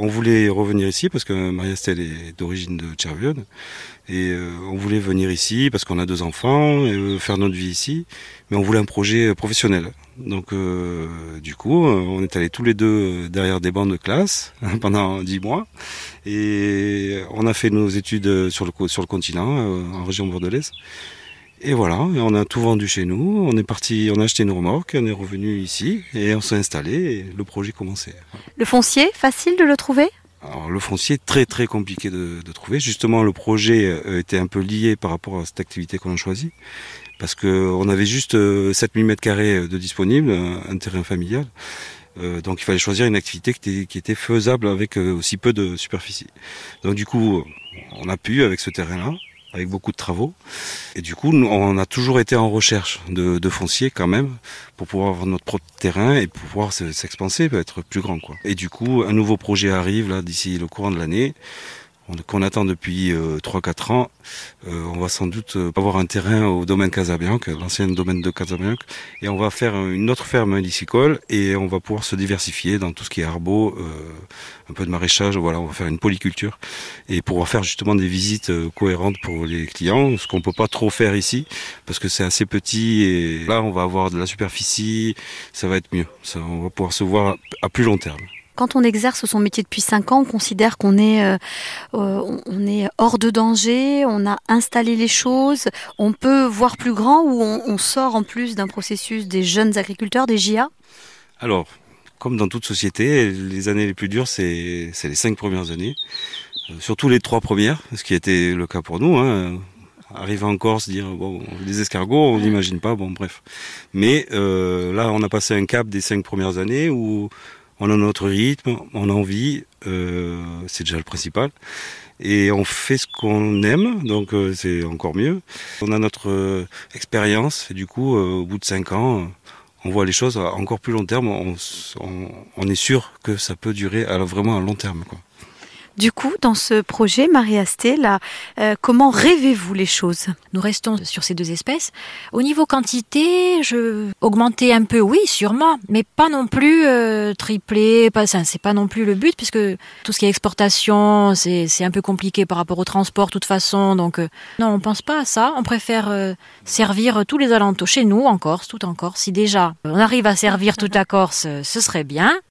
on voulait revenir ici parce que Maria-Estelle est d'origine de Tchervion. Et euh, on voulait venir ici parce qu'on a deux enfants, et, euh, faire notre vie ici. Mais on voulait un projet professionnel. Donc euh, du coup, on est allés tous les deux derrière des bancs de classe pendant dix mois. Et on a fait nos études sur le, sur le continent, en région bordelaise. Et voilà, on a tout vendu chez nous, on est parti, on a acheté nos remorques, on est revenu ici et on s'est installé et le projet commençait. Le foncier, facile de le trouver? Alors, le foncier très très compliqué de, de, trouver. Justement, le projet euh, était un peu lié par rapport à cette activité qu'on a choisie, parce que on avait juste 7000 mètres carrés de disponible, un terrain familial. Euh, donc il fallait choisir une activité qui était, qui était faisable avec euh, aussi peu de superficie. Donc du coup, on a pu avec ce terrain-là avec beaucoup de travaux. Et du coup, on a toujours été en recherche de, de foncier quand même pour pouvoir avoir notre propre terrain et pouvoir s'expanser, être plus grand. Quoi. Et du coup, un nouveau projet arrive là d'ici le courant de l'année qu'on attend depuis 3-4 euh, ans. Euh, on va sans doute euh, avoir un terrain au domaine Casabianca, l'ancien domaine de Casabianca, et on va faire une autre ferme indicicole et on va pouvoir se diversifier dans tout ce qui est arbo, un peu de maraîchage, voilà, on va faire une polyculture et pouvoir faire justement des visites cohérentes pour les clients, ce qu'on peut pas trop faire ici parce que c'est assez petit et là on va avoir de la superficie, ça va être mieux, ça, on va pouvoir se voir à plus long terme quand on exerce son métier depuis 5 ans, on considère qu'on est, euh, euh, on est hors de danger, on a installé les choses, on peut voir plus grand ou on, sort en plus d'un processus des jeunes agriculteurs, des JA Alors, comme dans toute société, les années les plus dures, c'est les 5 premières années. Euh, surtout les trois premières, ce qui été le cas pour nous. Hein. Arriver en Corse, dire bon, les escargots, on n'imagine pas, bon bref. Mais là, on a passé un cap des cinq premières années où on a notre rythme, on a envie, euh, c'est déjà le principal. Et on fait ce qu'on aime, donc euh, c'est encore mieux. On a notre euh, expérience, et du coup, au bout de cinq ans, on voit les choses à encore plus long terme. On, on est sûr que ça peut durer à, vraiment à long terme. Quoi. Du coup, dans ce projet, Marie-Asté, euh, comment rêvez-vous les choses? Nous restons sur ces deux espèces. Au niveau quantité, je augmenter un peu, oui, sûrement, mais pas non plus euh, tripler. Pas, c'est pas non plus le but, puisque tout ce qui est exportation, c'est, un peu compliqué par rapport au transport, de toute façon. Donc, euh, non, on pense pas à ça. On préfère euh, servir tous les alentours chez nous, en Corse, tout en Corse. Si déjà on arrive à servir toute la Corse, ce serait bien.